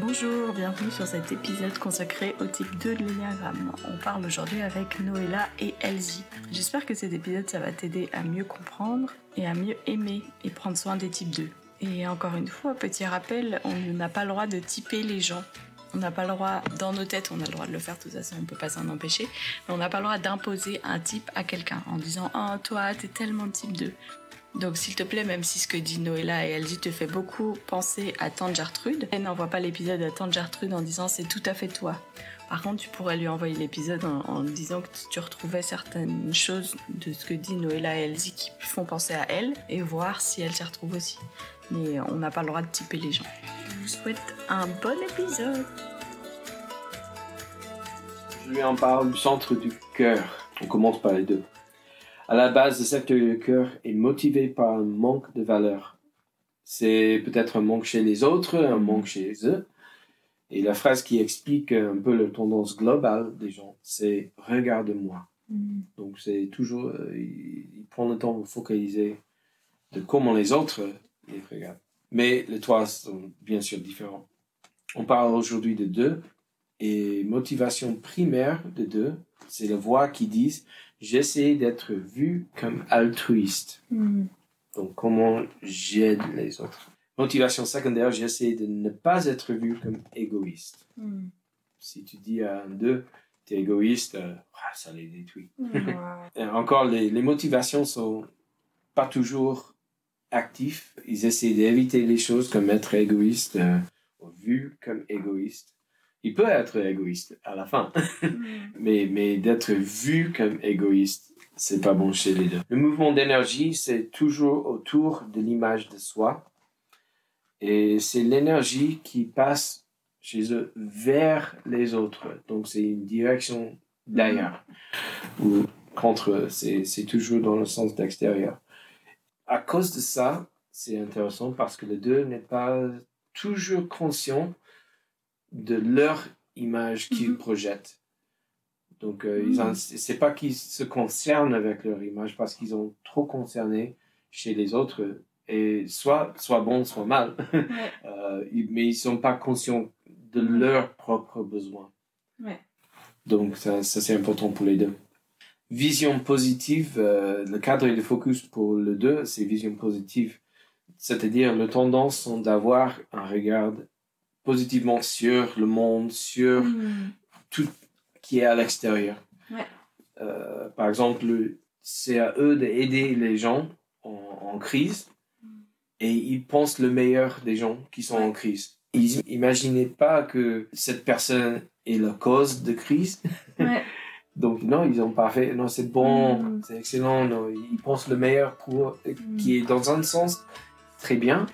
Bonjour, bienvenue sur cet épisode consacré au type 2 de l'énéagramme. On parle aujourd'hui avec Noëlla et Elsie. J'espère que cet épisode ça va t'aider à mieux comprendre et à mieux aimer et prendre soin des types 2. Et encore une fois, petit rappel, on n'a pas le droit de typer les gens. On n'a pas le droit, dans nos têtes, on a le droit de le faire de toute façon, on peut pas s'en empêcher, mais on n'a pas le droit d'imposer un type à quelqu'un en disant Oh, toi, t'es tellement type 2. Donc, s'il te plaît, même si ce que dit Noëlla et Elsie te fait beaucoup penser à Tante Gertrude, n'envoie pas l'épisode à Tante Gertrude en disant c'est tout à fait toi. Par contre, tu pourrais lui envoyer l'épisode en, en disant que tu retrouvais certaines choses de ce que dit Noëlla et Elsie qui font penser à elle et voir si elle s'y retrouve aussi. Mais on n'a pas le droit de typer les gens. Je vous souhaite un bon épisode. Je lui en parle du centre du cœur. On commence par les deux. À la base, le secteur du cœur est motivé par un manque de valeur. C'est peut-être un manque chez les autres, un manque chez eux. Et la phrase qui explique un peu la tendance globale des gens, c'est regarde-moi. Donc c'est toujours, euh, il, il prend le temps de focaliser de comment les autres les regardent. Mais les trois sont bien sûr différents. On parle aujourd'hui de deux et motivation primaire de deux, c'est la voix qui dit j'essaie d'être vu comme altruiste. Donc comment j'aide les autres? Motivation secondaire, j'essaie de ne pas être vu comme égoïste. Si tu dis à un d'eux, tu es égoïste, euh, ah, ça les détruit. Et encore, les, les motivations sont pas toujours actifs. Ils essaient d'éviter les choses comme être égoïste, euh, ou vu comme égoïste. Il peut être égoïste à la fin, mais, mais d'être vu comme égoïste, c'est pas bon chez les deux. Le mouvement d'énergie, c'est toujours autour de l'image de soi. Et c'est l'énergie qui passe chez eux vers les autres. Donc c'est une direction d'ailleurs. Ou contre eux, c'est c'est toujours dans le sens d'extérieur. À cause de ça, c'est intéressant parce que les deux n'est pas toujours conscient de leur image qu'ils Mhm. projettent. Donc, euh, ils en- c'est pas qu'ils se concernent avec leur image parce qu'ils ont trop concerné chez les autres et soit soit bon, soit mal. Euh, ils- mais ils sont pas conscients de leurs propres besoins. Ouais. Donc, ça, ça c'est important pour les deux. Vision positive, euh, le cadre et le focus pour le deux, c'est vision positive. C'est-à-dire, le tendance sont d'avoir un regard positivement sur le monde, sur tout qui est à l'extérieur. Ouais. Euh, par exemple, c'est à eux d'aider les gens en, en crise et ils pensent le meilleur des gens qui sont en crise. Ils n'imaginaient pas que cette personne est la cause de crise. Ouais. Donc non, ils ont pas fait, non, c'est bon, Mm. c'est excellent, non, ils pensent le meilleur pour, qui est dans un sens très bien,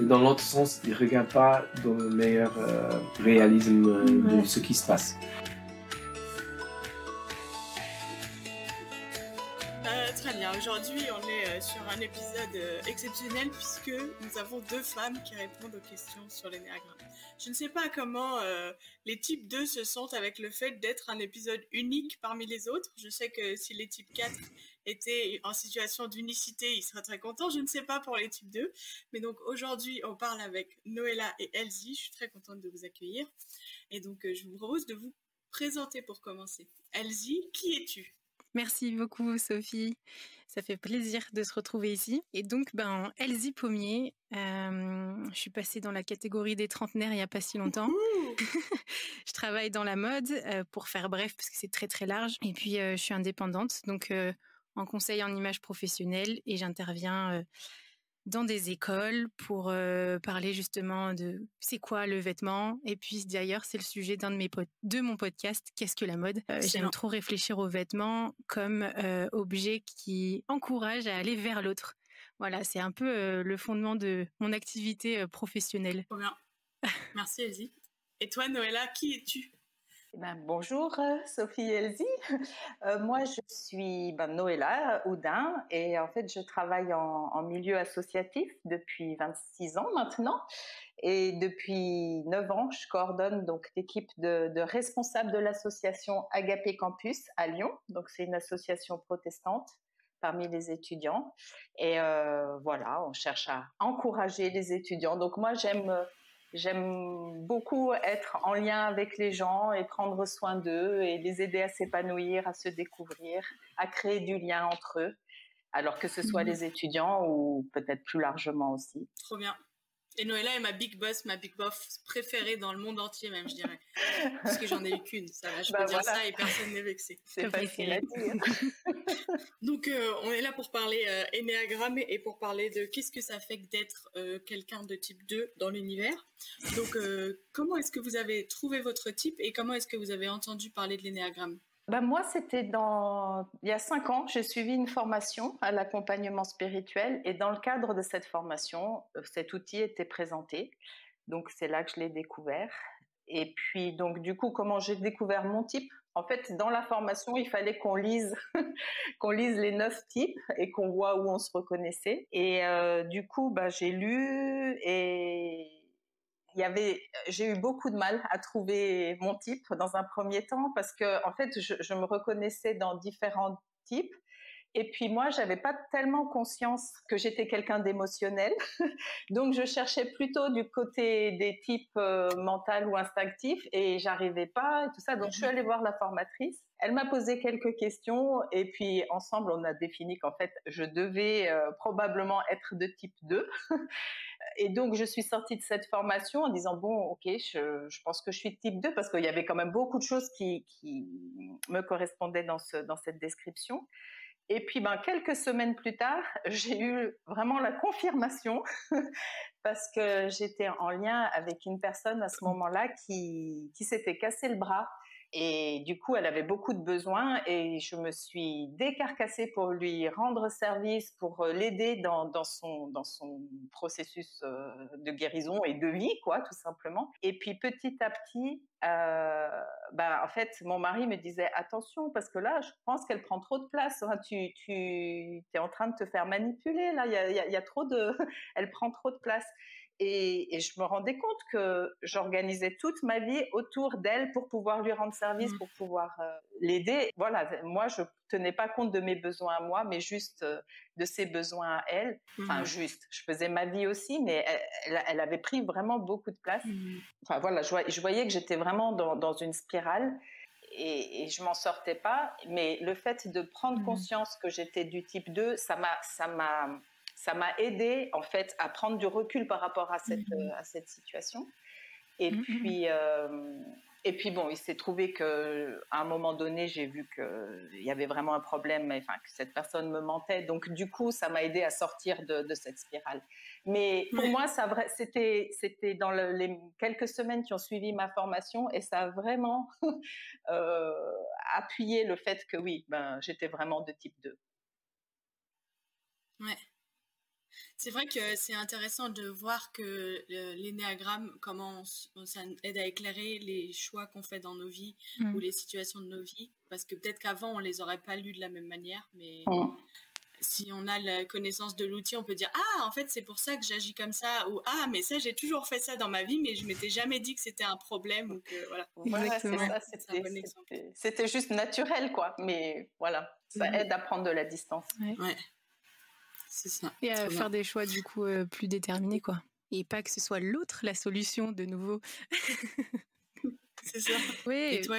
dans l'autre sens, ils regardent pas dans le meilleur euh, réalisme euh, Ouais. de ce qui se passe. Euh, très bien, aujourd'hui on est sur un épisode exceptionnel puisque nous avons deux femmes qui répondent aux questions sur l'énéagramme. Je ne sais pas comment euh, les types 2 se sentent avec le fait d'être un épisode unique parmi les autres. Je sais que si les types 4 étaient en situation d'unicité, ils seraient très contents. Je ne sais pas pour les types 2. Mais donc aujourd'hui on parle avec Noëlla et Elsie. Je suis très contente de vous accueillir. Et donc euh, je vous propose de vous présenter pour commencer. Elsie, qui es-tu? Merci beaucoup Sophie, ça fait plaisir de se retrouver ici. Et donc, ben, Elsie Pommier, euh, je suis passée dans la catégorie des trentenaires il n'y a pas si longtemps. je travaille dans la mode, euh, pour faire bref, parce que c'est très très large. Et puis, euh, je suis indépendante, donc en conseil en image professionnelle, et j'interviens euh, dans des écoles pour euh, parler justement de c'est quoi le vêtement. Et puis d'ailleurs, c'est le sujet d'un de mes de mon podcast, Qu'est-ce que la mode? Euh. J'aime trop réfléchir aux vêtements comme objet qui encourage à aller vers l'autre. Voilà, c'est un peu le fondement de mon activité professionnelle. Trop bien. Merci Elsie. Et toi Noëlla, qui es-tu? Ben, bonjour euh, Sophie Elsie. Euh, moi je suis ben, Noëlla Houdin et en fait je travaille en, milieu associatif depuis 26 ans maintenant et depuis 9 ans je coordonne donc l'équipe de, de responsables de l'association Agapé Campus à Lyon. Donc c'est une association protestante parmi les étudiants et euh, voilà on cherche à encourager les étudiants. Donc moi j'aime euh, J'aime beaucoup être en lien avec les gens et prendre soin d'eux et les aider à s'épanouir, à se découvrir, à créer du lien entre eux, alors que ce soit mhm. les étudiants ou peut-être plus largement aussi. Trop bien. Et Noëlla est ma big boss, ma big boss préférée dans le monde entier même, je dirais. Parce que j'en ai eu qu'une, ça Je bah peux dire ça et personne n'est vexé. C'est facile à dire. Donc euh, on est là pour parler euh, énéagramme et pour parler de qu'est-ce que ça fait d'être euh, quelqu'un de type 2 dans l'univers. Donc comment est-ce que vous avez trouvé votre type et comment est-ce que vous avez entendu parler de l'énéagramme bah moi, c'était dans il y a cinq ans, j'ai suivi une formation à l'accompagnement spirituel et dans le cadre de cette formation, euh, cet outil était présenté. Donc c'est là que je l'ai découvert. Et puis donc du coup, comment j'ai découvert mon type? En fait, dans la formation, il fallait qu'on lise qu'on lise les neuf types et qu'on voit où on se reconnaissait. Et euh, du coup, bah j'ai lu et il avait, j'ai eu beaucoup de mal à trouver mon type dans un premier temps parce que en fait, je me reconnaissais dans différents types. Et puis moi, j'avais pas tellement conscience que j'étais quelqu'un d'émotionnel, donc je cherchais plutôt du côté des types euh, mental ou instinctifs et j'arrivais pas et tout ça. Donc je suis allée voir la formatrice. Elle m'a posé quelques questions et puis ensemble on a défini qu'en fait je devais euh, probablement être de type 2 et donc, je suis sortie de cette formation en disant, bon, ok, je, je pense que je suis type 2 parce qu'il y avait quand même beaucoup de choses qui, qui me correspondaient dans, ce, dans cette description. Et puis, ben, quelques semaines plus tard, j'ai eu vraiment la confirmation parce que j'étais en lien avec une personne à ce moment-là qui, qui s'était cassé le bras et du coup, elle avait beaucoup de besoins et je me suis décarcassée pour lui rendre service, pour euh, l'aider dans, son, dans son processus euh, de guérison et de vie, quoi, tout simplement. Et puis petit à petit, euh, bah, en fait, mon mari me disait attention parce que là, je pense qu'elle prend trop de place. Tu, tu es en train de te faire manipuler là. Il y a, trop de, elle prend trop de place. Et, je me rendais compte que j'organisais toute ma vie autour d'elle pour pouvoir lui rendre service, mmh. pour pouvoir euh, l'aider. Voilà, moi, je tenais pas compte de mes besoins à moi, mais juste euh, de ses besoins à elle. Enfin, mmh. juste, je faisais ma vie aussi, mais elle, avait pris vraiment beaucoup de place. Mmh. Enfin, voilà, je, voyais que j'étais vraiment dans, une spirale. Et, et, je m'en sortais pas, mais le fait de prendre conscience que j'étais du type 2, ça m'a, ça m'a, ça m'a aidé en fait à prendre du recul par rapport à cette, mmh. à cette situation. Et mmh, mmh, puis, euh, et puis bon, il s'est trouvé que à un moment donné, j'ai vu qu'il y avait vraiment un problème, enfin que cette personne me mentait. Donc du coup, ça m'a aidé à sortir de, de, cette spirale. Mais pour moi, ça c'était c'était dans les quelques semaines qui ont suivi ma formation et ça a vraiment euh, appuyé le fait que oui, ben j'étais vraiment de type 2. Ouais. C'est vrai que c'est intéressant de voir que l'énéagramme, comment ça aide à éclairer les choix qu'on fait dans nos vies mm. ou les situations de nos vies. Parce que peut-être qu'avant, on les aurait pas lus de la même manière, mais mm. si on a la connaissance de l'outil, on peut dire Ah, en fait, c'est pour ça que j'agis comme ça. Ou Ah, mais ça, j'ai toujours fait ça dans ma vie, mais je m'étais jamais dit que c'était un problème. Ou que, voilà. c'était juste naturel, quoi. Mais voilà, ça mm. aide à prendre de la distance. ouais. Et à faire des choix du coup euh, plus déterminés, quoi. Et pas que ce soit l'autre la solution de nouveau. c'est ça. Oui. Et toi,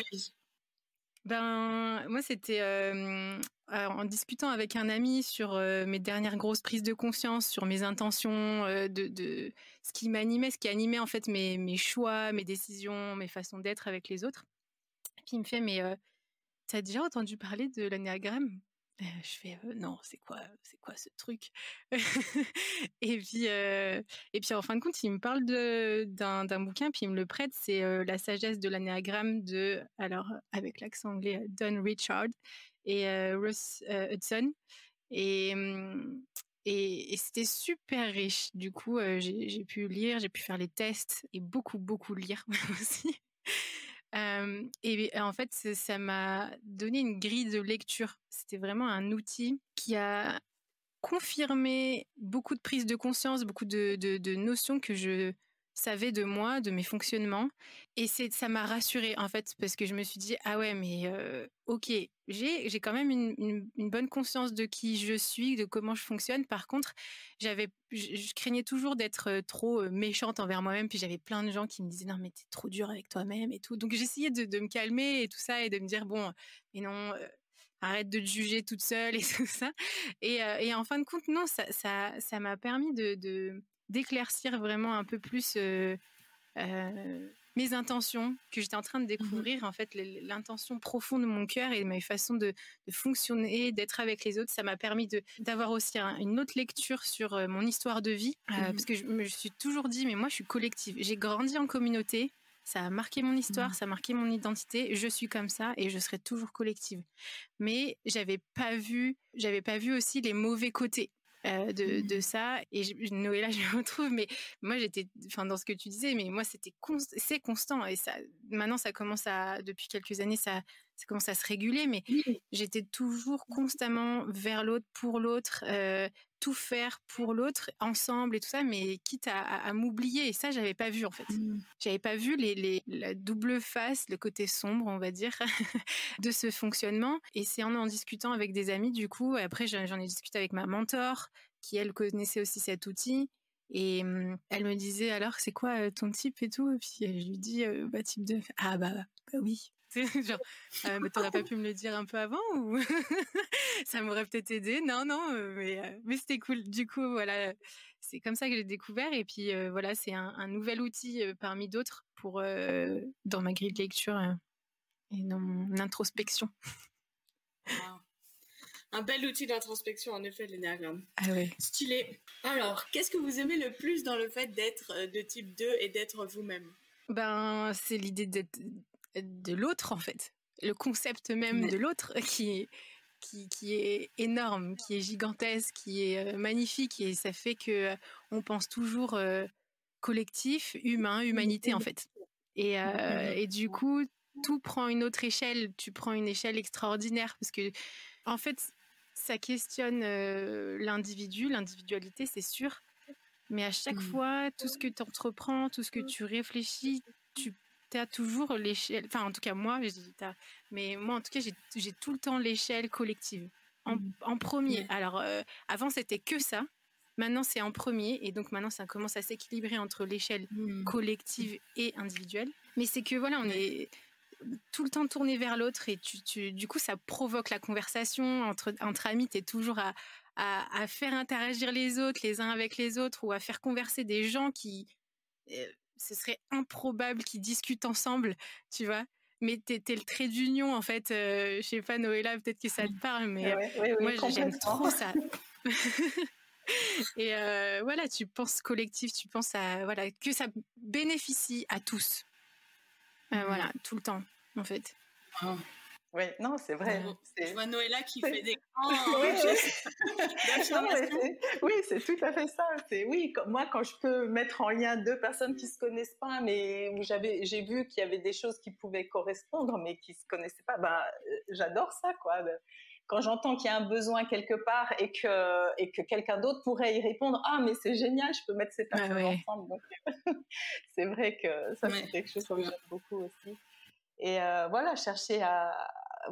ben, moi, c'était euh, en discutant avec un ami sur euh, mes dernières grosses prises de conscience, sur mes intentions, de, de, ce qui m'animait, ce qui animait en fait mes, mes choix, mes décisions, mes façons d'être avec les autres. Puis il me fait, mais tu as déjà entendu parler de je fais non, c'est quoi, c'est quoi ce truc? Et puis et puis en fin de compte, il me parle de d'un d'un bouquin, puis il me le prête. C'est La sagesse de l'anéagramme de alors avec l'accent anglais Don Richard et Russ Hudson mmh, et, et c'était super riche. Du coup, j'ai pu lire, j'ai pu faire les tests et beaucoup, beaucoup lire aussi et en fait, ça m'a donné une grille de lecture. C'était vraiment un outil qui a confirmé beaucoup de prises de conscience, beaucoup de, notions que je savait de moi, de mes fonctionnements. Et c'est, ça m'a rassurée, en fait, parce que je me suis dit, ah ouais, mais ok, j'ai, j'ai quand même une, bonne conscience de qui je suis, de comment je fonctionne. Par contre, j'avais, je, craignais toujours d'être trop méchante envers moi-même. Puis j'avais plein de gens qui me disaient, non, mais t'es trop dur avec toi-même et tout. Donc j'essayais de, de, me calmer et tout ça et de me dire, bon, mais non, arrête de te juger toute seule et tout ça. Et, et en fin de compte, non, ça, ça, ça m'a permis de, de d'éclaircir vraiment un peu plus euh, euh, mes intentions que j'étais en train de mmh découvrir en fait l'intention profonde de mon cœur et ma façon de, fonctionner d'être avec les autres ça m'a permis de d'avoir aussi une autre lecture sur euh, mon histoire de vie mmh parce que je me suis toujours dit mais moi je suis collective j'ai grandi en communauté ça a marqué mon histoire, mmh. ça a marqué mon identité. Je suis comme ça et je serai toujours collective. Mais j'avais pas vu, j'avais pas vu aussi les mauvais côtés. Euh, de, mmh. de, ça. Et je, Noëlla, je me retrouve, mais moi j'étais, enfin dans ce que tu disais, mais moi c'était c'est constant et ça, maintenant ça commence à, depuis quelques années, ça, ça commence à se réguler, mais j'étais toujours constamment vers l'autre, pour l'autre, euh, tout faire pour l'autre, ensemble et tout ça, mais quitte à, m'oublier. Et ça, j'avais pas vu en fait. Mmh. J'avais pas vu les, les, la double face, le côté sombre, on va dire, de ce fonctionnement. Et c'est en en discutant avec des amis, du coup, après j'en ai discuté avec ma mentor, qui elle connaissait aussi cet outil. Et mmh, elle me disait alors c'est quoi euh, ton type et tout? Et puis je lui dis euh, bah type 2 ah bah, bah oui genre, euh, mais t'aurais pas pu me le dire un peu avant ou ça m'aurait peut-être aidé? Non, non, euh, mais, euh, mais c'était cool. Du coup, voilà, c'est comme ça que j'ai découvert. Et puis voilà, c'est un, nouvel outil parmi d'autres pour dans ma grille de lecture et dans mon introspection. Un bel outil d'introspection, en effet, l'énéagramme. Ah ouais. Stylé. Alors, qu'est-ce que vous aimez le plus dans le fait d'être de type 2 et d'être vous-même? Ben, c'est l'idée d'être de l'autre en fait, le concept même de l'autre qui qui, qui, est énorme, qui est gigantesque, qui est euh, magnifique et ça fait que euh, on pense toujours euh, collectif, humain, humanité en fait. Et, et du coup, tout prend une autre échelle. Tu prends une échelle extraordinaire parce que en fait, ça questionne l'individu, l'individualité, c'est sûr. Mais à chaque fois, tout ce que tu entreprends, tout ce que tu réfléchis, tu tu as toujours l'échelle, enfin en tout cas moi, mais moi en tout cas j'ai tout le temps l'échelle collective en, mmh. premier. Alors euh, avant c'était que ça, maintenant c'est en premier et donc maintenant ça commence à s'équilibrer entre l'échelle mmh. collective et individuelle. Mais c'est que voilà, on est tout le temps tourné vers l'autre et tu, du coup ça provoque la conversation entre, entre amis, tu es toujours à, à, faire interagir les autres les uns avec les autres ou à faire converser des gens qui euh, ce serait improbable qu'ils discutent ensemble, tu vois? Mais t'es, es le trait d'union, en fait. Euh, je sais pas, Noëlla, peut-être que ça te parle, mais moi, j'aime trop ça. Et euh, voilà, tu penses collectif, tu penses à voilà que ça bénéficie à tous. Euh, voilà, tout le temps, en fait. Ah. Oui, non, c'est vrai. Je vois Noëlla qui fait des oui, c'est tout à fait ça. C'est oui, moi quand je peux mettre en lien deux personnes qui se connaissent pas, mais où j'avais, j'ai vu qu'il y avait des choses qui pouvaient correspondre, mais qui se connaissaient pas. Ben, j'adore ça, quoi. Quand j'entends qu'il y a un besoin quelque part et que et que quelqu'un d'autre pourrait y répondre, ah mais c'est génial, je peux mettre ces personnes ensemble. c'est vrai que ça c'est quelque chose que j'aime beaucoup aussi. Et euh, voilà, chercher à,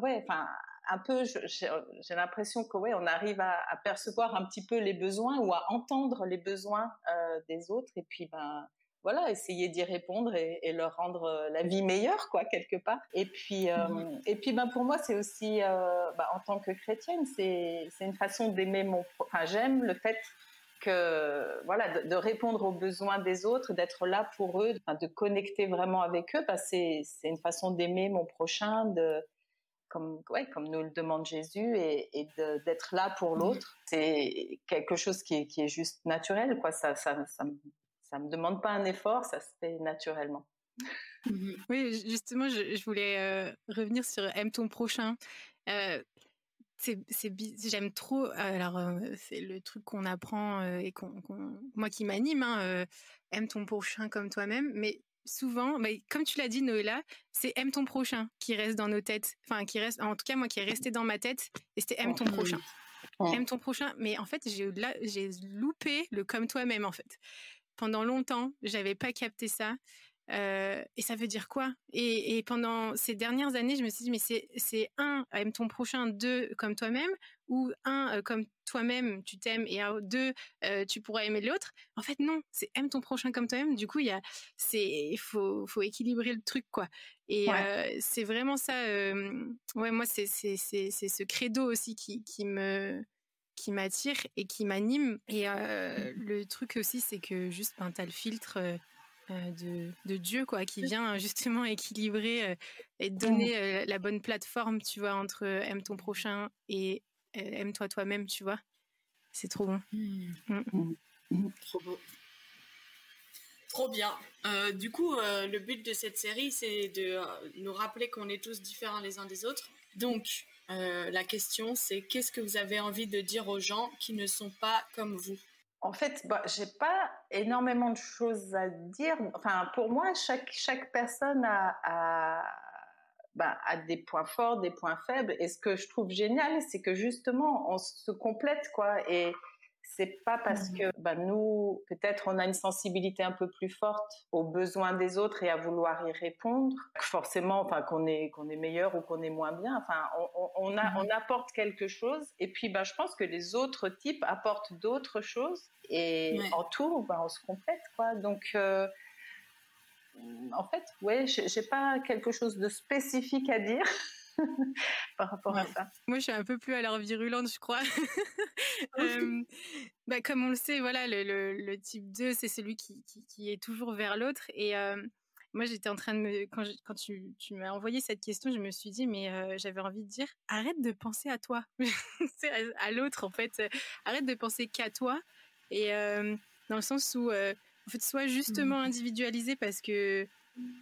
ouais, enfin, un peu, j'ai l'impression que ouais, on arrive à, percevoir un petit peu les besoins ou à entendre les besoins euh, des autres, et puis ben voilà, essayer d'y répondre et, leur rendre euh, la vie meilleure, quoi, quelque part. Et puis, euh, mmh et puis, ben pour moi, c'est aussi, ben, en tant que chrétienne, c'est une façon d'aimer mon, enfin, j'aime le fait que voilà de, répondre aux besoins des autres, d'être là pour eux, de connecter vraiment avec eux, ben, c'est une façon d'aimer mon prochain, de comme, ouais, comme nous le demande Jésus, et, d'être là pour l'autre. C'est quelque chose qui est, qui est, juste naturel, quoi. Ça, ça, ça, ça, me demande pas un effort, ça se fait naturellement. Oui, justement, je, voulais euh, revenir sur aime ton prochain. Euh, c'est, j'aime trop. Alors, euh, c'est le truc qu'on apprend et qu'on, moi qui m'anime. Hein, aime ton prochain comme toi-même. Mais souvent, comme tu l'as dit, Noëlla, c'est aime ton prochain qui reste dans nos têtes. Enfin, qui reste, en tout cas, moi, qui est resté dans ma tête, et c'était aime ton prochain. Aime ton prochain. Mais en fait, j'ai, j'ai loupé le comme toi-même, en fait. pendant longtemps, j'avais pas capté ça. Euh, et ça veut dire quoi? Et, et, pendant ces dernières années, je me suis dit, mais c'est un, aime ton prochain, deux, comme toi-même, ou un, euh, comme toi-même, tu t'aimes, et deux, euh, tu pourras aimer l'autre? En fait, non, c'est aime ton prochain comme toi-même. Du coup, il y a, c'est, il faut, faut équilibrer le truc, quoi. Et c'est vraiment ça. Ouais, moi, c'est, ce credo aussi qui, qui me qui m'attire et qui m'anime. Et le truc aussi, c'est que juste, ben, t'as le filtre de, de, Dieu, quoi, qui vient justement équilibrer euh, et donner euh, la bonne plateforme, tu vois, entre aime ton prochain et aime-toi toi-même, tu vois. C'est trop bon. Mmh. Mmh. Mmh. Trop beau. Trop bien. du coup, le but de cette série, c'est de nous rappeler qu'on est tous différents les uns des autres. Donc, la question, c'est qu'est-ce que vous avez envie de dire aux gens qui ne sont pas comme vous? En fait, bah, j'ai pas énormément de choses à dire. Enfin, pour moi, chaque, chaque personne a, bah, a, des points forts, des points faibles. Et ce que je trouve génial, c'est que justement, on se complète, quoi. Et c'est pas parce mmh que bah, nous, peut-être, on a une sensibilité un peu plus forte aux besoins des autres et à vouloir y répondre, que forcément, enfin, qu'on est qu'on est meilleur ou qu'on est moins bien. Enfin, on, on, a, mmh on apporte quelque chose. Et puis, bah, je pense que les autres types apportent d'autres choses. Et en tout, bah, on se complète, quoi. Donc euh, en fait, ouais, j'ai pas quelque chose de spécifique à dire. par rapport à ça. Moi, je suis un peu plus à l'heure virulente, je crois. euh, bah, comme on le sait, voilà, le, le, le type 2, c'est celui qui, qui, qui, est toujours vers l'autre. Et euh, moi, j'étais en train de me. Quand, je, quand tu, tu m'as envoyé cette question, je me suis dit, mais euh, j'avais envie de dire, arrête de penser à toi. à, l'autre, en fait. Arrête de penser qu'à toi. Et dans le sens où, en fait, sois justement mmh. individualisé parce que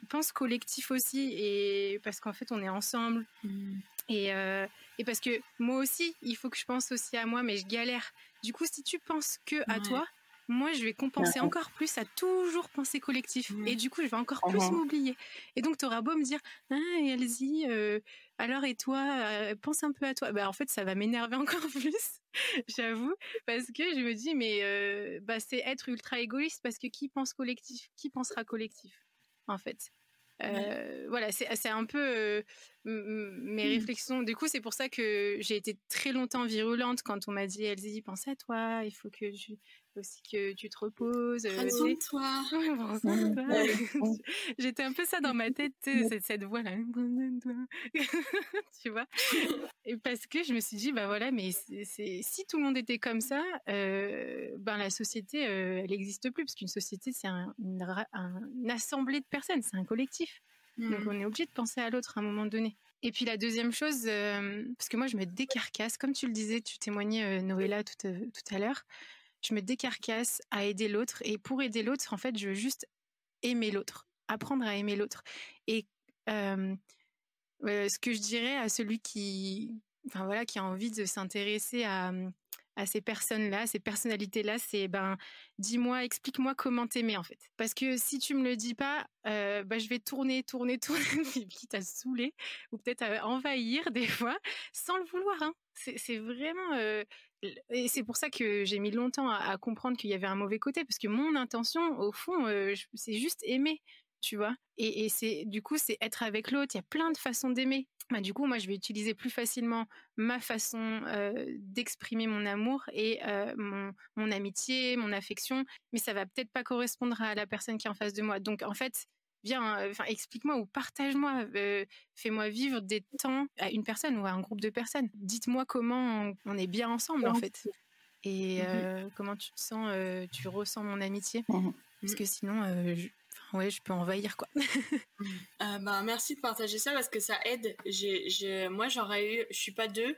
pense collectif aussi et parce qu'en fait on est ensemble. Mmh. et, euh, et parce que moi aussi il faut que je pense aussi à moi mais je galère. Du coup si tu penses que à toi moi je vais compenser ouais. encore plus à toujours penser collectif. Ouais. et du coup je vais encore plus m'oublier. Et donc tu auras beau me dire ah Elsie euh, alors et toi euh, pense un peu à toi bah en fait ça va m'énerver encore plus j'avoue parce que je me dis mais bah c'est être ultra égoïste parce que qui pense collectif qui pensera collectif? En fait. Euh, ouais. Voilà, c'est un peu euh, mes mmh. réflexions. Du coup, c'est pour ça que j'ai été très longtemps virulente quand on m'a dit Elsie, pense à toi, il faut que je, aussi que tu te reposes. Prends soin de toi. J'étais un peu ça dans ma tête, cette, cette voix-là. tu vois Et parce que je me suis dit, bah voilà, mais c'est si tout le monde était comme ça, euh, ben la société, euh, elle n'existe plus, parce qu'une société, c'est un, une, un, une, assemblée de personnes, c'est un collectif. Mmh. Donc on est obligé de penser à l'autre à un moment donné. Et puis la deuxième chose, euh, parce que moi je me décarcasse, comme tu le disais, tu témoignais euh, Noëlla tout, euh, tout à l'heure, je me décarcasse à aider l'autre. Et pour aider l'autre, en fait, je veux juste aimer l'autre, apprendre à aimer l'autre. Et ce que je dirais à celui qui, enfin voilà, qui a envie de s'intéresser à, ces personnes-là, ces personnalités-là, c'est ben, dis-moi, explique-moi comment t'aimer en fait. Parce que si tu me le dis pas, ben, je vais tourner, tourner, tourner, quitte à saouler ou peut-être à envahir des fois, sans le vouloir. Hein. C'est vraiment et c'est pour ça que j'ai mis longtemps à, comprendre qu'il y avait un mauvais côté parce que mon intention, au fond, euh, c'est juste aimer, tu vois. Et, et c'est du coup, c'est être avec l'autre. Il y a plein de façons d'aimer. Bah, du coup, moi, je vais utiliser plus facilement ma façon euh, d'exprimer mon amour et euh, mon, mon, amitié, mon affection, mais ça va peut-être pas correspondre à la personne qui est en face de moi. Donc, en fait, viens, euh, enfin, explique-moi ou partage-moi, euh, fais-moi vivre des temps à une personne ou à un groupe de personnes. Dites-moi comment on, est bien ensemble, en fait. Et mmh. comment tu te sens, tu ressens mon amitié? Mmh. Parce que sinon, je, ouais, je peux envahir quoi. euh, bah, merci de partager ça parce que ça aide. J'ai, j'ai, moi, j'aurais eu, je suis pas deux,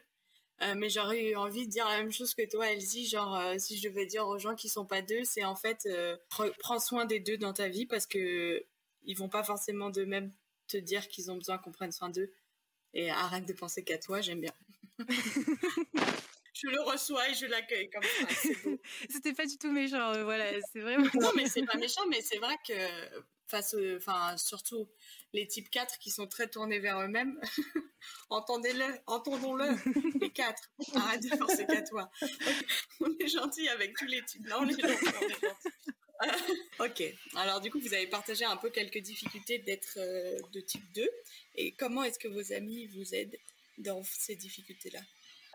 euh, mais j'aurais eu envie de dire la même chose que toi, Elsie. Genre, euh, si je devais dire aux gens qui sont pas deux, c'est en fait euh, prends soin des deux dans ta vie parce que ils vont pas forcément d'eux-mêmes te dire qu'ils ont besoin qu'on prenne soin d'eux. Et arrête de penser qu'à toi, j'aime bien. je le reçois et je l'accueille comme ça. C'était pas du tout méchant, euh, voilà, c'est vraiment. non, mais c'est pas méchant, mais c'est vrai que face, enfin, surtout les types 4 qui sont très tournés vers eux-mêmes, entendez-le, entendons-le, les 4. Arrête de penser qu'à toi. on est gentil avec tous les types. Là, on est gentil, on est gentil. ok. Alors du coup, vous avez partagé un peu quelques difficultés d'être de type 2. Et comment est-ce que vos amis vous aident dans ces difficultés-là?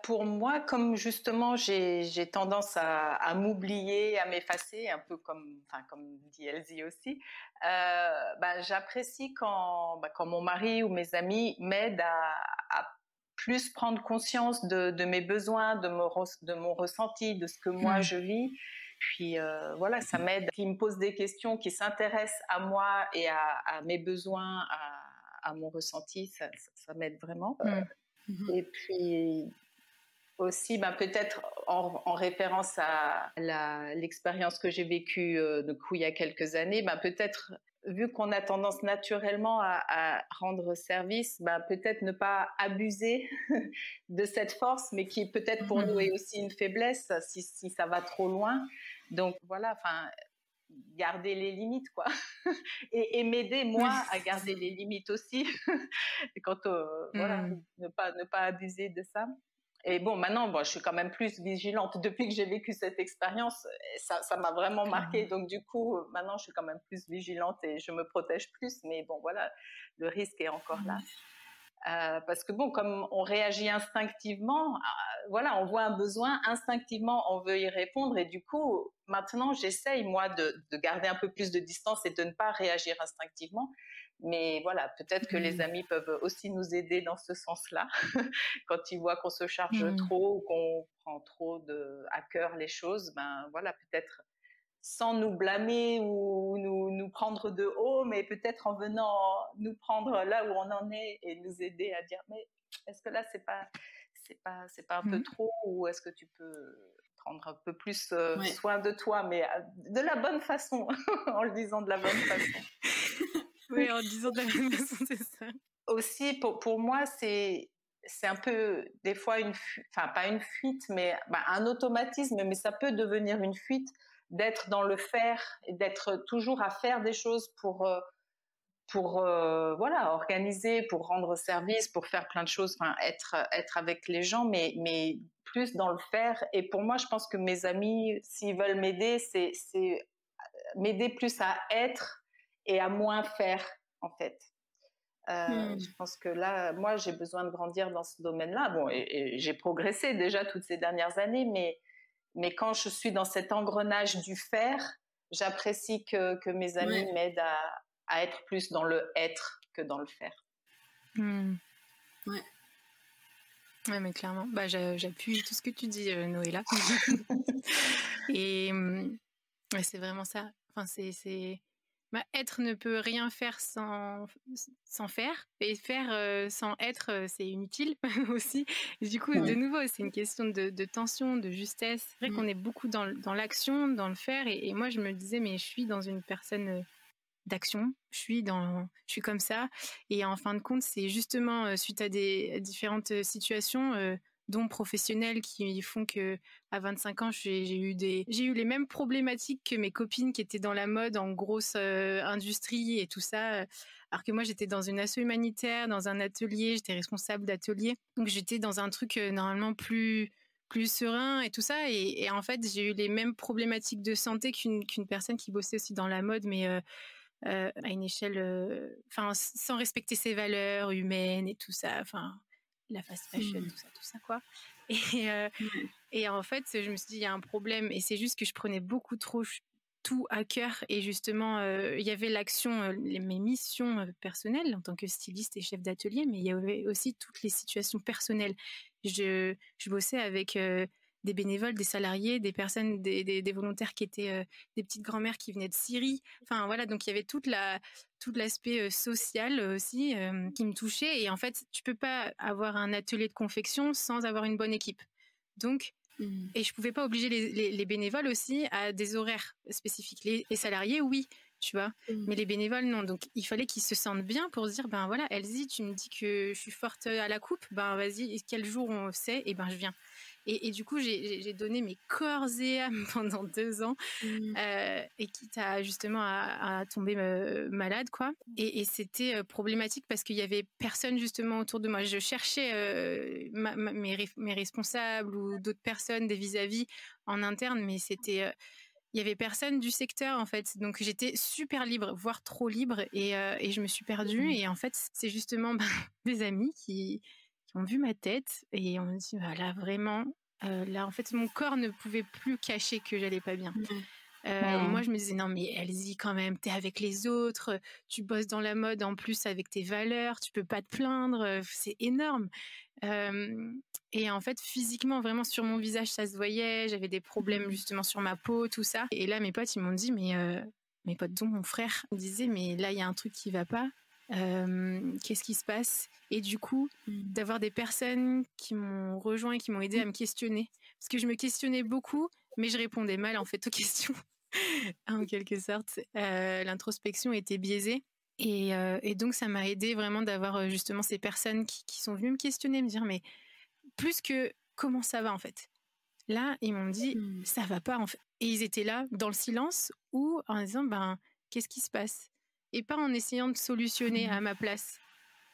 Pour moi, comme justement j'ai tendance à, m'oublier, à m'effacer, un peu comme, enfin, comme dit Elsie aussi, euh, bah, j'apprécie quand, bah, quand mon mari ou mes amis m'aident à, plus prendre conscience de, mes besoins, de mon, de mon ressenti, de ce que moi mmh. je vis. Puis euh, voilà, ça m'aide, qui me posent des questions, qui s'intéressent à moi et à, mes besoins, à, mon ressenti, ça, m'aide vraiment. Mmh. Mmh. Et puis aussi, ben, peut-être en, référence à l'expérience que j'ai vécue euh, coup, il y a quelques années, ben, peut-être vu qu'on a tendance naturellement à, rendre service, ben, peut-être ne pas abuser de cette force, mais qui peut-être pour nous mmh. est aussi une faiblesse si, si ça va trop loin. Donc voilà, enfin, garder les limites, quoi. et, m'aider, moi, à garder les limites aussi. Quand, euh, voilà, mmh. ne pas, ne pas abuser de ça. Et bon, maintenant, bon, je suis quand même plus vigilante. Depuis que j'ai vécu cette expérience, ça, ça m'a vraiment marqué. Donc, du coup, maintenant, je suis quand même plus vigilante et je me protège plus. Mais bon, voilà, le risque est encore là. Euh, parce que bon, comme on réagit instinctivement, euh, voilà, on voit un besoin, instinctivement, on veut y répondre. Et du coup, maintenant, j'essaye, moi, de, de garder un peu plus de distance et de ne pas réagir instinctivement. Mais voilà, peut-être que les mmh. amis peuvent aussi nous aider dans ce sens-là, quand ils voient qu'on se charge mmh. trop ou qu'on prend trop de, à cœur les choses, ben voilà, peut-être sans nous blâmer ou nous, nous prendre de haut, mais peut-être en venant nous prendre là où on en est et nous aider à dire mais est-ce que là c'est pas c'est pas c'est pas un peu mmh. trop ou est-ce que tu peux prendre un peu plus euh, soin de toi mais euh, de la bonne façon en le disant de la bonne façon oui, en disant de la même façon, c'est ça. Aussi, pour, pour moi, c'est c'est un peu des fois une enfin pas une fuite mais bah, un automatisme mais ça peut devenir une fuite d'être dans le faire et d'être toujours à faire des choses pour euh, pour euh, voilà organiser pour rendre service pour faire plein de choses enfin être être avec les gens mais mais plus dans le faire et pour moi je pense que mes amis s'ils veulent m'aider c'est c'est m'aider plus à être et à moins faire en fait. Euh, hmm. Je pense que là, moi, j'ai besoin de grandir dans ce domaine-là. Bon, et, j'ai progressé déjà toutes ces dernières années, mais, mais quand je suis dans cet engrenage du faire, j'apprécie que, que, mes amis m'aident à, à, être plus dans le être que dans le faire. Hmm. Ouais. Ouais, mais clairement, bah, j'appuie tout ce que tu dis, euh, Noéla. et hmm, ouais, c'est vraiment ça. Enfin, c'est bah, être ne peut rien faire sans, sans faire, et faire euh, sans être, c'est inutile aussi. du coup, de nouveau, c'est une question de, de, tension, de justesse. C'est vrai mmh. qu'on est beaucoup dans, dans l'action, dans le faire, et, moi, je me disais, mais je suis dans une personne d'action, je suis dans, je suis comme ça, et en fin de compte, c'est justement suite à des différentes situations dons professionnels qui font que à 25 ans j'ai eu des j'ai eu les mêmes problématiques que mes copines qui étaient dans la mode en grosse euh, industrie et tout ça alors que moi j'étais dans une asso humanitaire dans un atelier j'étais responsable d'atelier. Donc j'étais dans un truc euh, normalement plus plus serein et tout ça. Et, en fait j'ai eu les mêmes problématiques de santé qu'une qu'une personne qui bossait aussi dans la mode mais euh, à une échelle enfin sans respecter ses valeurs humaines et tout ça enfin la fast fashion, mmh. tout ça, tout ça, quoi. Et, euh, et en fait, je me suis dit, il y a un problème. Et c'est juste que je prenais beaucoup trop tout à cœur. Et justement, euh, il y avait l'action, euh, mes missions personnelles en tant que styliste et chef d'atelier, mais il y avait aussi toutes les situations personnelles. Je, je bossais avec des bénévoles, des salariés, des personnes, des, des, volontaires qui étaient euh, des petites grand-mères qui venaient de Syrie. Enfin voilà, donc il y avait toute la tout l'aspect euh, social aussi euh, qui me touchait. Et en fait, tu peux pas avoir un atelier de confection sans avoir une bonne équipe. Donc mmh. Et je pouvais pas obliger les, les, bénévoles aussi à des horaires spécifiques. Les, salariés, oui, tu vois. Mmh. Mais les bénévoles, non. Donc, il fallait qu'ils se sentent bien pour se dire, ben voilà, Elsie, tu me dis que je suis forte à la coupe, ben vas-y, quel jour on sait, et ben je viens. Et, du coup, j'ai donné mes corps et âme pendant deux ans, mmh. euh, et quitte à justement à, tomber euh, malade, quoi. Et, c'était euh, problématique parce qu'il y avait personne justement autour de moi. Je cherchais mes, mes, responsables ou d'autres personnes des vis-à-vis en interne, mais c'était il y avait personne du secteur en fait. Donc j'étais super libre, voire trop libre, et, euh, et je me suis perdue. Mmh. Et en fait, c'est justement ben, des amis qui, qui, ont vu ma tête et on me dit voilà bah, vraiment, euh, là en fait mon corps ne pouvait plus cacher que j'allais pas bien. Mmh. Euh, moi, je me disais non, mais Elsie, quand même, t'es avec les autres, tu bosses dans la mode en plus avec tes valeurs, tu peux pas te plaindre, c'est énorme. et en fait, physiquement, vraiment sur mon visage, ça se voyait. J'avais des problèmes justement sur ma peau, tout ça. Et là, mes potes, ils m'ont dit, mais mes potes, dont mon frère, me disait, mais là, il y a un truc qui va pas. Qu'est-ce qui se passe? Et du coup, mmh. d'avoir des personnes qui m'ont rejoint et qui m'ont aidé à me questionner, parce que je me questionnais beaucoup, mais je répondais mal en fait aux questions. en quelque sorte, euh, l'introspection était biaisée. Et, euh, et, donc, ça m'a aidé vraiment d'avoir euh, justement ces personnes qui, qui, sont venues me questionner, me dire, mais plus que comment ça va en fait? Là, ils m'ont dit, mmh. ça va pas en fait. Et ils étaient là dans le silence ou en disant, ben, qu'est-ce qui se passe? Et pas en essayant de solutionner mmh. à ma place.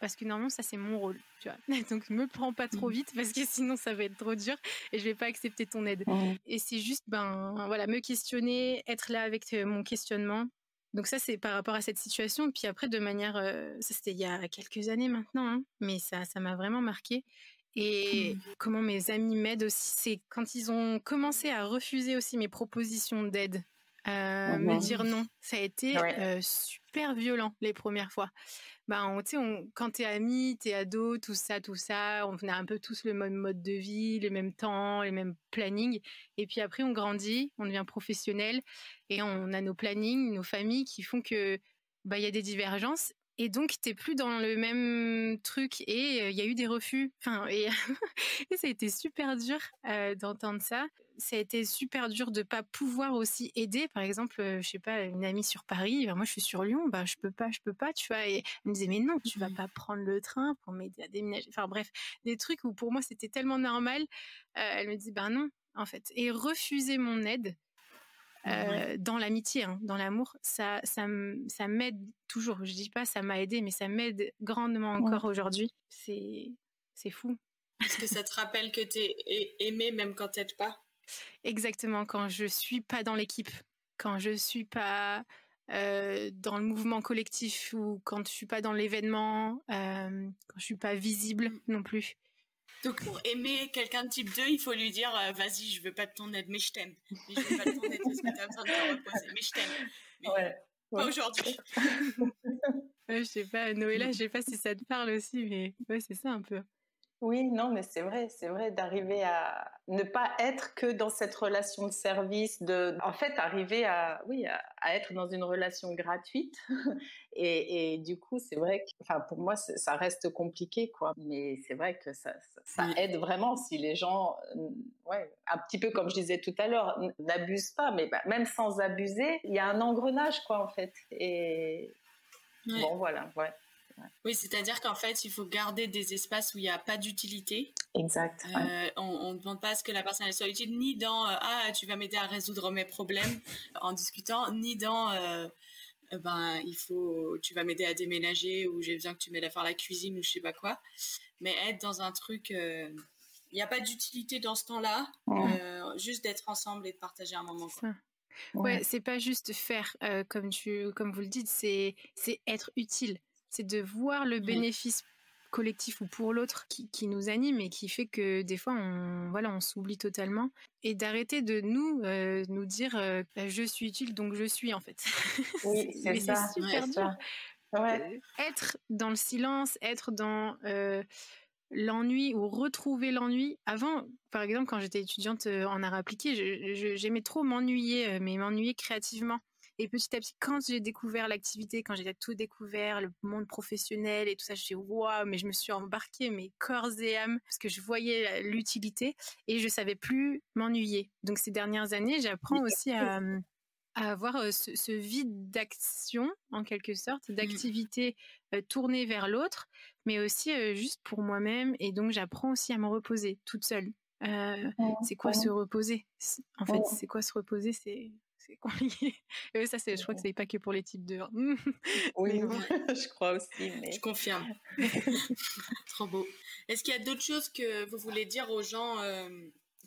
Parce que normalement ça c'est mon rôle tu vois. Donc me prends pas trop mmh. vite parce que sinon ça va être trop dur et je vais pas accepter ton aide. Et c'est juste ben voilà me questionner être là avec mon questionnement. Donc ça c'est par rapport à cette situation. Puis après de manière euh, ça c'était il y a quelques années maintenant hein, mais ça ça m'a vraiment marqué et mmh. comment mes amis m'aident aussi c'est quand ils ont commencé à refuser aussi mes propositions d'aide euh, me dire non ça a été super violent les premières fois ben, tu sais, quand t'es ami, t'es ado, tout ça, tout ça, on a un peu tous le même mode de vie, les mêmes temps, les mêmes plannings. Et puis après, on grandit, on devient professionnel et on a nos plannings, nos familles qui font que, bah, il y a des divergences. Et donc, t'es plus dans le même truc et il y a eu des refus. Enfin, et, ça a été super dur d'entendre ça ça a été super dur de pas pouvoir aussi aider. Par exemple, euh, je sais pas, une amie sur Paris, ben, moi je suis sur Lyon, bah je peux pas, je peux pas, tu vois. Et elle me disait mais non, tu vas mmh pas prendre le train pour m'aider à déménager. Enfin bref, des trucs où pour moi c'était tellement normal. Euh, elle me dit ben non, en fait. Et refuser mon aide. Euh, dans l'amitié, hein, dans l'amour, ça, ça, ça m'aide toujours. Je dis pas ça m'a aidé, mais ça m'aide grandement encore aujourd'hui. C'est, c'est fou. Est-ce que ça te rappelle que tu es aimé même quand t'aides pas Exactement, quand je suis pas dans l'équipe, quand je suis pas euh, dans le mouvement collectif ou quand je suis pas dans l'événement, euh, quand je suis pas visible mmh. non plus. Donc pour aimer quelqu'un de type 2, il faut lui dire euh, vas-y, je veux pas de ton aide, mais je t'aime. Mais je veux pas de ton aide parce que t'as besoin de te reposer, mais je t'aime. ouais, Pas aujourd'hui. je sais pas, Noëlla, je sais pas si ça te parle aussi, mais ouais, c'est ça un peu. Oui, non, mais c'est vrai, c'est vrai d'arriver à ne pas être que dans cette relation de service, de, en fait, arriver à, oui, à, être dans une relation gratuite. et, du coup, c'est vrai que, enfin, pour moi, ça reste compliqué, quoi. Mais c'est vrai que ça, ça, aide vraiment si les gens, ouais, un petit peu comme je disais tout à l'heure, n'abusent pas, mais bah, même sans abuser, il y a un engrenage, quoi, en fait. Et bon, voilà, ouais. Oui, c'est-à-dire qu'en fait, il faut garder des espaces où il n'y a pas d'utilité. Exact. Euh, on ne demande pas à ce que la personne soit utile, ni dans euh, Ah, tu vas m'aider à résoudre mes problèmes en discutant, ni dans euh, ben, il faut, tu vas m'aider à déménager ou j'ai besoin que tu m'aides à faire la cuisine ou je sais pas quoi. Mais être dans un truc. il n'y a pas d'utilité dans ce temps-là, juste d'être ensemble et de partager un moment. Quoi. Ouais, c'est pas juste faire comme tu, comme vous le dites, c'est c'est être utile c'est de voir le bénéfice collectif ou pour l'autre qui, nous anime et qui fait que des fois on voilà on s'oublie totalement. Et d'arrêter de nous euh, nous dire euh, bah, je suis utile donc je suis en fait. Oui c'est ça. Super dur. euh, être dans le silence être dans l'ennui ou retrouver l'ennui. Avant par exemple quand j'étais étudiante en art appliqué j'aimais trop m'ennuyer mais m'ennuyer créativement et petit à petit, quand j'ai découvert l'activité, quand j'ai tout découvert, le monde professionnel et tout ça, je suis waouh, mais je me suis embarquée mes corps et âme parce que je voyais l'utilité et je savais plus m'ennuyer. Donc ces dernières années, j'apprends aussi à, avoir ce, vide d'action en quelque sorte, mmh. d'activité euh, tournée vers l'autre, mais aussi euh, juste pour moi-même. Et donc j'apprends aussi à me reposer toute seule. c'est quoi se reposer? En fait, c'est quoi se reposer? C'est c'est compliqué. Et ça, c'est, je crois que c'est pas que pour les types de. oui, je crois aussi. Mais... Je confirme. Trop beau. Est-ce qu'il y a d'autres choses que vous voulez dire aux gens euh,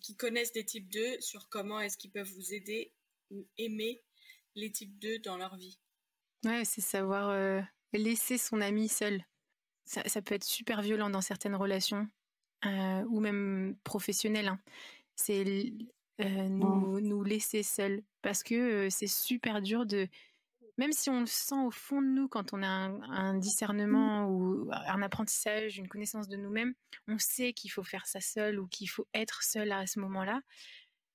qui connaissent des types 2 sur comment est-ce qu'ils peuvent vous aider ou aimer les types 2 dans leur vie? Ouais, c'est savoir laisser son ami seul. Ça, ça, peut être super violent dans certaines relations, ou même professionnelles. Hein. C'est nous, mmh. nous laisser seuls. Parce que c'est super dur de même si on le sent au fond de nous quand on a un, mmh. discernement ou un apprentissage, une connaissance de nous-mêmes, on sait qu'il faut faire ça seul ou qu'il faut être seul à ce moment-là,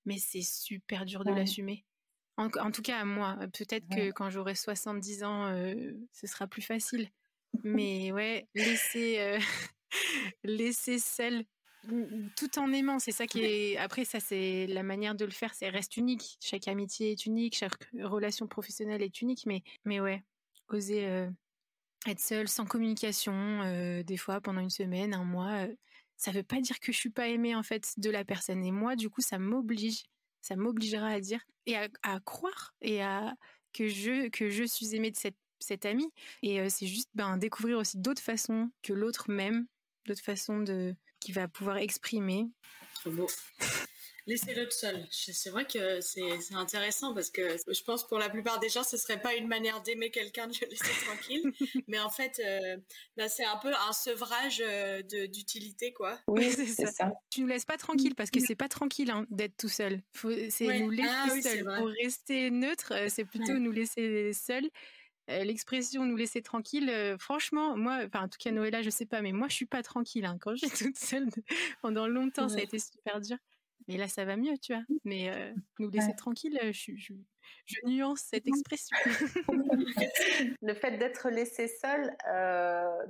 mais c'est super dur de l'assumer. En, tout cas, à moi, peut-être que quand j'aurai 70 ans, euh, ce sera plus facile. Mais ouais, laisser, euh, laisser seul tout en aimant, c'est ça qui est. Après, ça, c'est la manière de le faire, c'est reste unique. Chaque amitié est unique, chaque relation professionnelle est unique, mais, mais ouais, oser euh, être seul, sans communication, euh, des fois pendant une semaine, un mois, euh, ça veut pas dire que je suis pas aimée en fait de la personne. Et moi, du coup, ça m'oblige, ça m'obligera à dire et à, croire et à que je que je suis aimée de cette cette amie. Et c'est juste ben, découvrir aussi d'autres façons que l'autre m'aime, d'autres façons de qui va pouvoir exprimer. Trop beau. Laissez-le seul. C'est vrai que c'est intéressant parce que je pense pour la plupart des gens, ce serait pas une manière d'aimer quelqu'un de le laisser tranquille. Mais en fait, euh, là, c'est un peu un sevrage euh, d'utilité, quoi. Oui, c'est ça. Tu nous laisses pas tranquille parce que c'est pas tranquille hein, d'être tout seul. C'est nous laisser ah, seuls. Pour rester neutre, euh, c'est plutôt nous laisser seuls l'expression nous laisser tranquille, franchement, moi, enfin, en tout cas, Noëlla, je sais pas, mais moi, je suis pas tranquille. Hein. Quand je suis toute seule pendant longtemps, ça a été super dur. Mais là, ça va mieux, tu vois. Mais nous laisser tranquille, je, je, nuance cette expression. Le fait d'être laissé seul,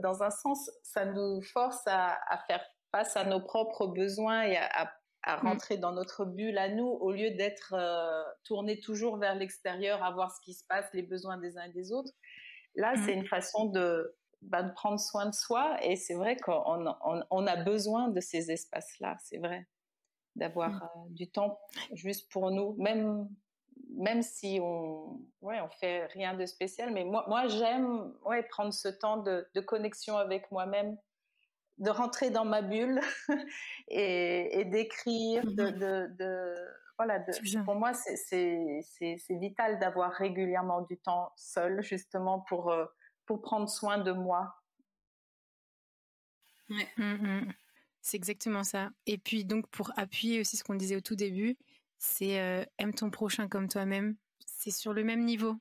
dans un sens, ça nous force à, faire face à nos propres besoins et à à mmh. rentrer dans notre bulle à nous au lieu d'être euh, tourné toujours vers l'extérieur à voir ce qui se passe, les besoins des uns et des autres. Là, mmh. c'est une façon de, bah, de, prendre soin de soi et c'est vrai qu'on on, a besoin de ces espaces-là, c'est vrai, d'avoir mmh. euh, du temps juste pour nous, même même si on ouais on fait rien de spécial mais moi moi j'aime ouais prendre ce temps de, de connexion avec moi-même de rentrer dans ma bulle et, d'écrire, de, mmh de, voilà, pour moi c'est vital d'avoir régulièrement du temps seul justement pour euh, pour prendre soin de moi. Ouais. Mmh, mmh. C'est exactement ça. Et puis donc pour appuyer aussi ce qu'on disait au tout début, c'est euh, aime ton prochain comme toi-même. C'est sur le même niveau.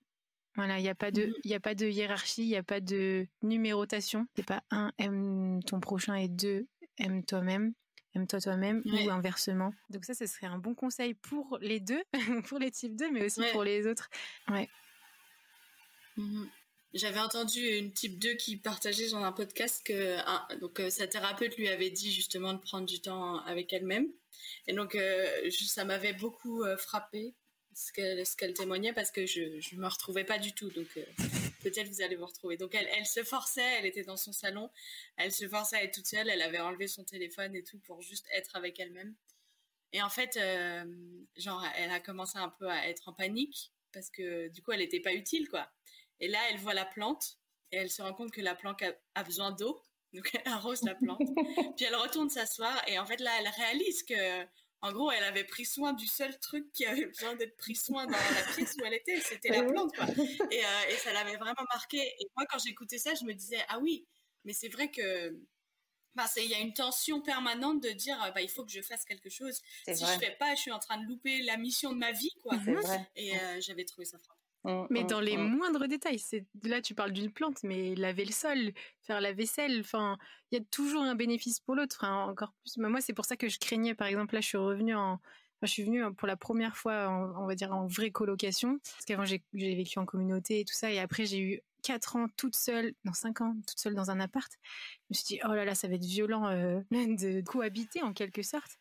Voilà, il n'y a pas de, il a pas de hiérarchie, il n'y a pas de numérotation. C'est pas un aime ton prochain et deux aime toi-même, aime-toi toi-même ou inversement. Donc ça, ce serait un bon conseil pour les deux, pour les types 2, mais aussi pour les autres. Ouais. Mmh J'avais entendu une type 2 qui partageait dans un podcast que donc euh, sa thérapeute lui avait dit justement de prendre du temps avec elle-même. Et donc euh, ça m'avait beaucoup euh, frappé ce qu'elle qu'elle témoignait parce que je ne me retrouvais pas du tout. Donc euh, peut-être vous allez vous retrouver. Donc elle, elle se forçait, elle était dans son salon, elle se forçait à être toute seule, elle avait enlevé son téléphone et tout pour juste être avec elle-même. Et en fait, euh, genre, elle a commencé un peu à être en panique parce que du coup, elle n'était pas utile, quoi. Et là, elle voit la plante et elle se rend compte que la plante a, a besoin d'eau. Donc elle arrose la plante. Puis elle retourne s'asseoir et en fait là, elle réalise que en gros, elle avait pris soin du seul truc qui avait besoin d'être pris soin dans la pièce où elle était, c'était la plante, quoi. Et, euh, et ça l'avait vraiment marqué. Et moi, quand j'écoutais ça, je me disais, ah oui, mais c'est vrai que bah, il y a une tension permanente de dire bah, il faut que je fasse quelque chose. Si je fais pas, je suis en train de louper la mission de ma vie. Quoi. Et euh, j'avais trouvé ça frappant. Mmh, mais mmh, dans les mmh. moindres détails, c'est là tu parles d'une plante, mais laver le sol, faire la vaisselle, enfin, il y a toujours un bénéfice pour l'autre. encore plus. moi, c'est pour ça que je craignais, par exemple, là, je suis revenue en, je suis venue pour la première fois, on va dire en vraie colocation, parce qu'avant j'ai vécu en communauté et tout ça, et après j'ai eu quatre ans toute seule, non cinq ans toute seule dans un appart. Je me suis dit oh là là, ça va être violent euh, de cohabiter en quelque sorte.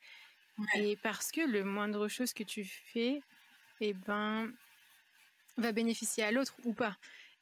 Et parce que le moindre chose que tu fais, eh ben va bénéficier à l'autre ou pas.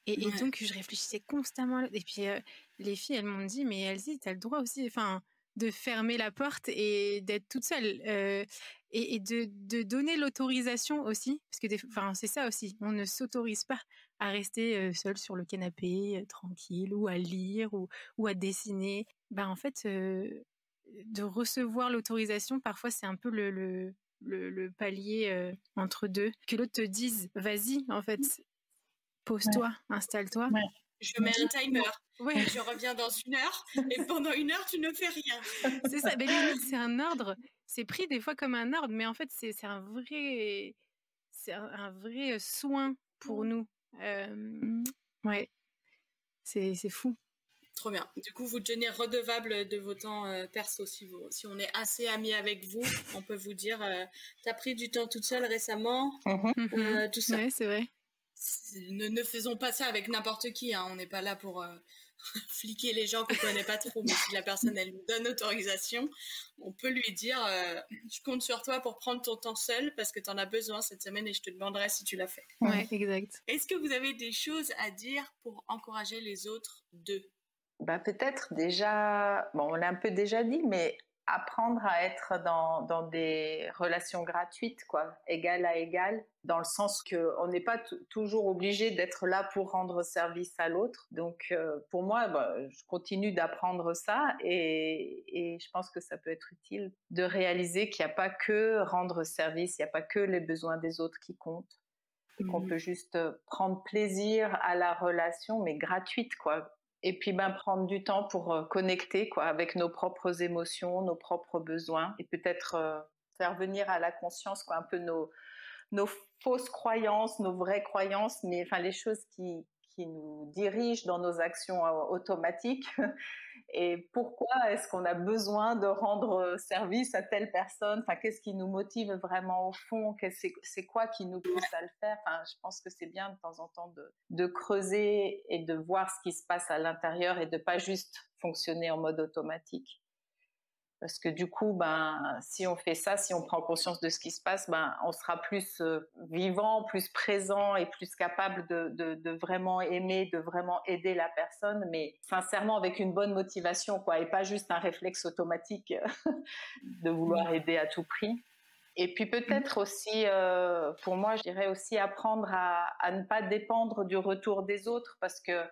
Et, donc, je réfléchissais constamment. Et puis, euh, les filles, elles m'ont dit, mais Elsie, tu as le droit aussi enfin, de fermer la porte et d'être toute seule. Euh, et, de, de, donner l'autorisation aussi. Parce que enfin, c'est ça aussi. On ne s'autorise pas à rester euh, seule sur le canapé, tranquille, ou à lire, ou, ou à dessiner. Ben, en fait, de recevoir l'autorisation, parfois, c'est un peu le, le le, palier entre deux, que l'autre te dise, vas-y, en fait, pose-toi, installe-toi. Je mets un timer. Ouais. Je reviens dans une heure et pendant une heure, tu ne fais rien. C'est ça. Mais c'est un ordre. C'est pris des fois comme un ordre, mais en fait, c'est un vrai, c'est un, vrai soin pour nous. ouais. C'est fou. Trop bien. Du coup, vous devenez redevable de vos temps euh, perso. Si, vous, si on est assez amis avec vous, on peut vous dire euh, T'as pris du temps toute seule récemment mmh euh, Tout ça. Ouais, c'est vrai. Ne, ne, faisons pas ça avec n'importe qui. Hein. On n'est pas là pour fliquer les gens qu'on connaît pas trop. Mais si la personne, elle nous donne autorisation, on peut lui dire Je compte sur toi pour prendre ton temps seul parce que tu en as besoin cette semaine et je te demanderai si tu l'as fait. Ouais, exact. Est-ce que vous avez des choses à dire pour encourager les autres d'eux? Bah, peut-être déjà, bon, on l'a un peu déjà dit, mais apprendre à être dans, dans des relations gratuites, quoi, égal à égal, dans le sens qu'on n'est pas toujours obligé d'être là pour rendre service à l'autre. Donc, euh, pour moi, bah, je continue d'apprendre ça et, et, je pense que ça peut être utile de réaliser qu'il n'y a pas que rendre service, il n'y a pas que les besoins des autres qui comptent. Qu'on mmh. peut juste prendre plaisir à la relation, mais gratuite, quoi et puis ben prendre du temps pour euh, connecter quoi avec nos propres émotions, nos propres besoins et peut-être euh, faire venir à la conscience quoi un peu nos nos fausses croyances, nos vraies croyances, mais enfin les choses qui qui nous dirigent dans nos actions euh, automatiques et pourquoi est-ce qu'on a besoin de rendre service à telle personne? Enfin, qu'est-ce qui nous motive vraiment au fond? C'est quoi qui nous pousse à le faire? Enfin, je pense que c'est bien de temps en temps de, de, creuser et de voir ce qui se passe à l'intérieur et de pas juste fonctionner en mode automatique. Parce que du coup, ben, si on fait ça, si on prend conscience de ce qui se passe, ben, on sera plus euh, vivant, plus présent et plus capable de, de, de, vraiment aimer, de vraiment aider la personne, mais sincèrement avec une bonne motivation, quoi, et pas juste un réflexe automatique de vouloir aider à tout prix. Et puis peut-être aussi, euh, pour moi, je dirais aussi apprendre à, à ne pas dépendre du retour des autres, parce que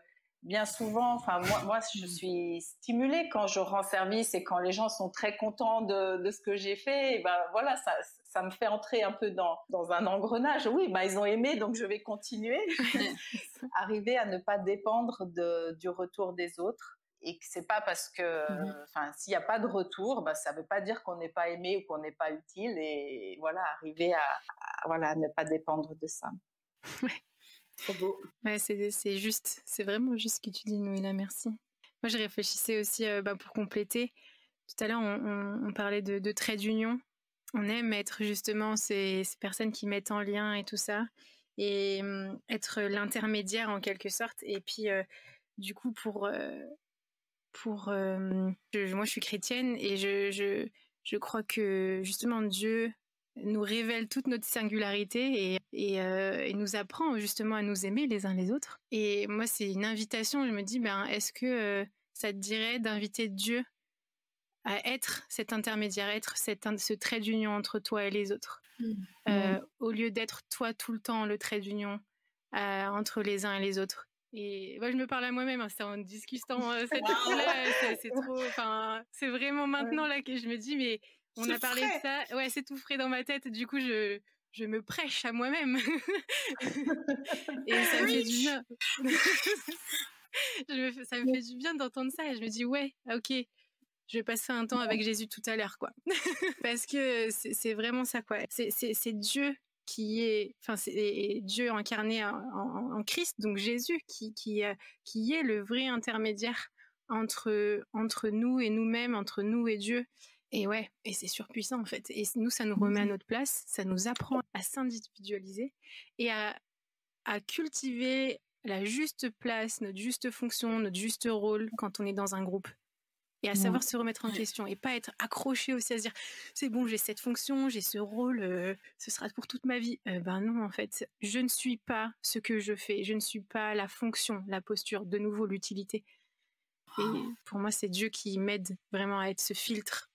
bien souvent, enfin moi, moi je suis stimulée quand je rends service et quand les gens sont très contents de, de ce que j'ai fait. Et ben voilà, ça, ça me fait entrer un peu dans, dans un engrenage. Oui, ben ils ont aimé, donc je vais continuer. Arriver à ne pas dépendre de, du retour des autres et que c'est pas parce que, mmh enfin, s'il n'y a pas de retour, ben, ça veut pas dire qu'on n'est pas aimé ou qu'on n'est pas utile. Et voilà, arriver à, à, voilà, ne pas dépendre de ça. Ouais, c'est juste, c'est vraiment juste ce que tu dis, Noéla, merci. Moi, je réfléchissais aussi, euh, bah, pour compléter, tout à l'heure, on, parlait de, traits d'union. On aime être justement ces, personnes qui mettent en lien et tout ça, et hum, être l'intermédiaire en quelque sorte. Et puis, euh, du coup, pour, euh, pour moi, je suis chrétienne et je, je, je crois que justement Dieu nous révèle toute notre singularité et, euh, et, nous apprend justement à nous aimer les uns les autres. Et moi, c'est une invitation. Je me dis, ben, est-ce que euh, ça te dirait d'inviter Dieu à être cet intermédiaire, être ce trait d'union entre toi et les autres, mmh. Euh, mmh. au lieu d'être toi tout le temps le trait d'union entre les uns et les autres. Et moi, je me parle à moi-même, hein, c'est en discutant cette là c'est trop, enfin, c'est vraiment maintenant là que je me dis, mais on a parlé de ça. Ouais, c'est tout frais dans ma tête. Du coup, je, je me prêche à moi-même. et ça me fait du bien. je ça me fait du bien d'entendre ça. Et je me dis, ouais, ok, je vais passer un temps avec Jésus tout à l'heure, quoi. Parce que c'est vraiment ça, quoi. C'est Dieu qui est, enfin, c'est Dieu incarné en, Christ, donc Jésus, qui, qui, euh, qui est le vrai intermédiaire entre, entre nous et nous-mêmes, entre nous et Dieu. Et ouais, et c'est surpuissant en fait. Et nous, ça nous remet à mmh notre place, ça nous apprend à s'individualiser et à, à cultiver la juste place, notre juste fonction, notre juste rôle quand on est dans un groupe. Et à savoir se remettre en question et pas être accroché aussi à se dire c'est bon, j'ai cette fonction, j'ai ce rôle, euh, ce sera pour toute ma vie. Euh, ben non, en fait, je ne suis pas ce que je fais, je ne suis pas la fonction, la posture, de nouveau l'utilité. Et pour moi, c'est Dieu qui m'aide vraiment à être ce filtre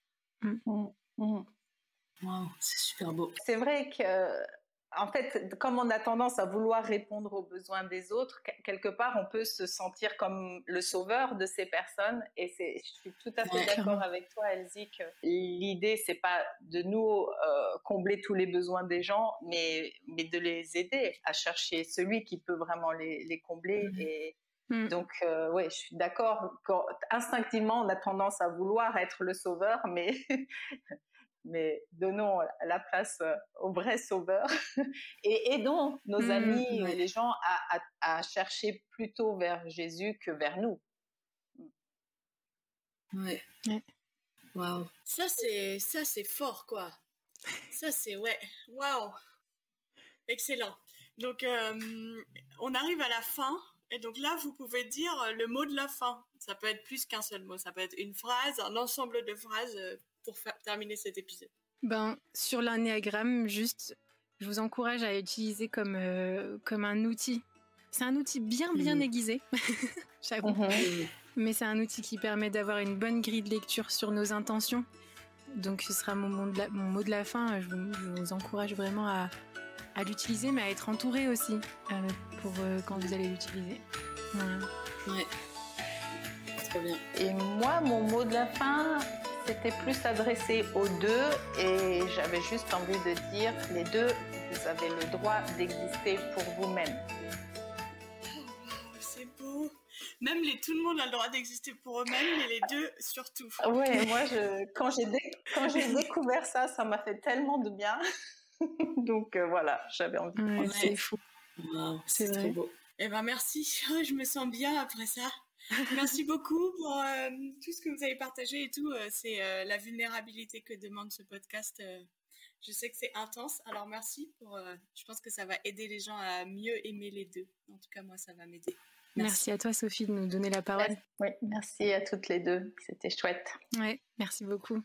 Mmh. Mmh. Mmh. c'est super beau. C'est vrai que en fait, comme on a tendance à vouloir répondre aux besoins des autres, quelque part, on peut se sentir comme le sauveur de ces personnes. Et c'est, je suis tout à fait d'accord avec toi, Elsie, que l'idée, c'est pas de nous euh, combler tous les besoins des gens, mais, mais de les aider à chercher celui qui peut vraiment les, les combler. Mmh. Et mmh. donc, euh, oui, je suis d'accord. Instinctivement, on a tendance à vouloir être le sauveur, mais mais donnons la place euh, au vrai sauveur et aidons nos mmh, amis et les gens à, chercher plutôt vers Jésus que vers nous. Ouais. Waouh. Ça c'est ça c'est fort quoi. Ça c'est ouais. Waouh. Excellent. Donc euh, on arrive à la fin et donc là vous pouvez dire le mot de la fin. Ça peut être plus qu'un seul mot. Ça peut être une phrase, un ensemble de phrases euh, pour terminer cet épisode ben, Sur l'anéagramme, juste, je vous encourage à utiliser comme, euh, comme un outil. C'est un outil bien, bien mmh. aiguisé, j'avoue. Mmh. Mais c'est un outil qui permet d'avoir une bonne grille de lecture sur nos intentions. Donc ce sera mon mot de la, mon mot de la fin. Je vous, encourage vraiment à, à l'utiliser, mais à être entouré aussi euh, pour euh, quand vous allez l'utiliser. Ouais. Très bien. Et moi, mon mot de la fin, c'était plus adressé aux deux et j'avais juste envie de dire, les deux, vous avez le droit d'exister pour vous-même. c'est beau. Même les, tout le monde a le droit d'exister pour eux-mêmes, mais les deux surtout. Oui, moi, je, quand j'ai découvert ça, ça m'a fait tellement de bien. Donc euh, voilà, j'avais envie de C'est fou. c'est très beau. Eh ben merci, je me sens bien après ça. Merci beaucoup pour euh, tout ce que vous avez partagé et tout. Euh, c'est euh, la vulnérabilité que demande ce podcast. je sais que c'est intense, alors merci pour. je pense que ça va aider les gens à mieux aimer les deux. En tout cas, moi, ça va m'aider. Merci. à toi, Sophie, de nous donner la parole. Oui, merci à toutes les deux. C'était chouette. Oui, merci beaucoup.